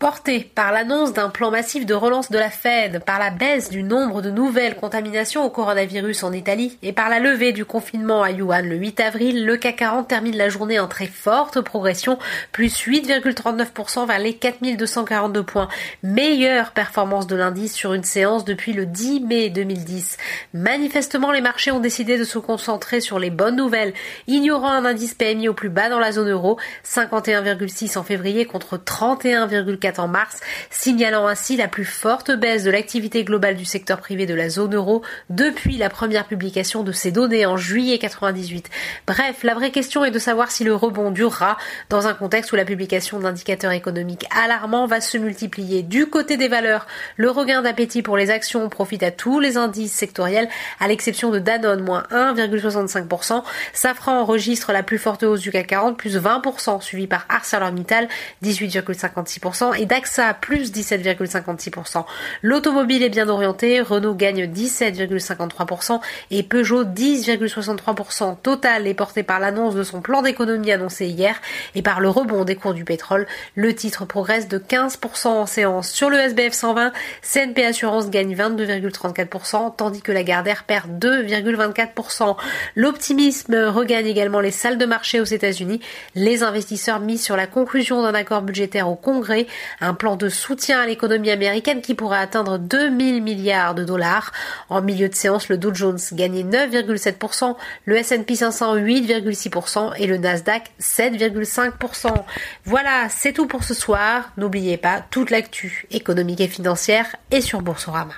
Porté par l'annonce d'un plan massif de relance de la Fed, par la baisse du nombre de nouvelles contaminations au coronavirus en Italie et par la levée du confinement à Yuan le 8 avril, le CAC 40 termine la journée en très forte progression, plus 8,39% vers les 4242 points. Meilleure performance de l'indice sur une séance depuis le 10 mai 2010. Manifestement, les marchés ont décidé de se concentrer sur les bonnes nouvelles, ignorant un indice PMI au plus bas dans la zone euro, 51,6 en février contre 31,4 en mars, signalant ainsi la plus forte baisse de l'activité globale du secteur privé de la zone euro depuis la première publication de ces données en juillet 98. Bref, la vraie question est de savoir si le rebond durera dans un contexte où la publication d'indicateurs économiques alarmants va se multiplier. Du côté des valeurs, le regain d'appétit pour les actions profite à tous les indices sectoriels, à l'exception de Danone, moins 1,65%. Safran enregistre la plus forte hausse du CAC 40, plus 20%, suivi par ArcelorMittal, 18,56%, et d'AXA plus 17,56%. L'automobile est bien orienté, Renault gagne 17,53% et Peugeot 10,63%. Total est porté par l'annonce de son plan d'économie annoncé hier et par le rebond des cours du pétrole. Le titre progresse de 15% en séance. Sur le SBF 120, CNP Assurance gagne 22,34% tandis que la Gardère perd 2,24%. L'optimisme regagne également les salles de marché aux États-Unis. Les investisseurs misent sur la conclusion d'un accord budgétaire au Congrès un plan de soutien à l'économie américaine qui pourrait atteindre 2000 milliards de dollars. En milieu de séance, le Dow Jones gagnait 9,7%, le S&P 500 8,6% et le Nasdaq 7,5%. Voilà, c'est tout pour ce soir. N'oubliez pas, toute l'actu économique et financière est sur Boursorama.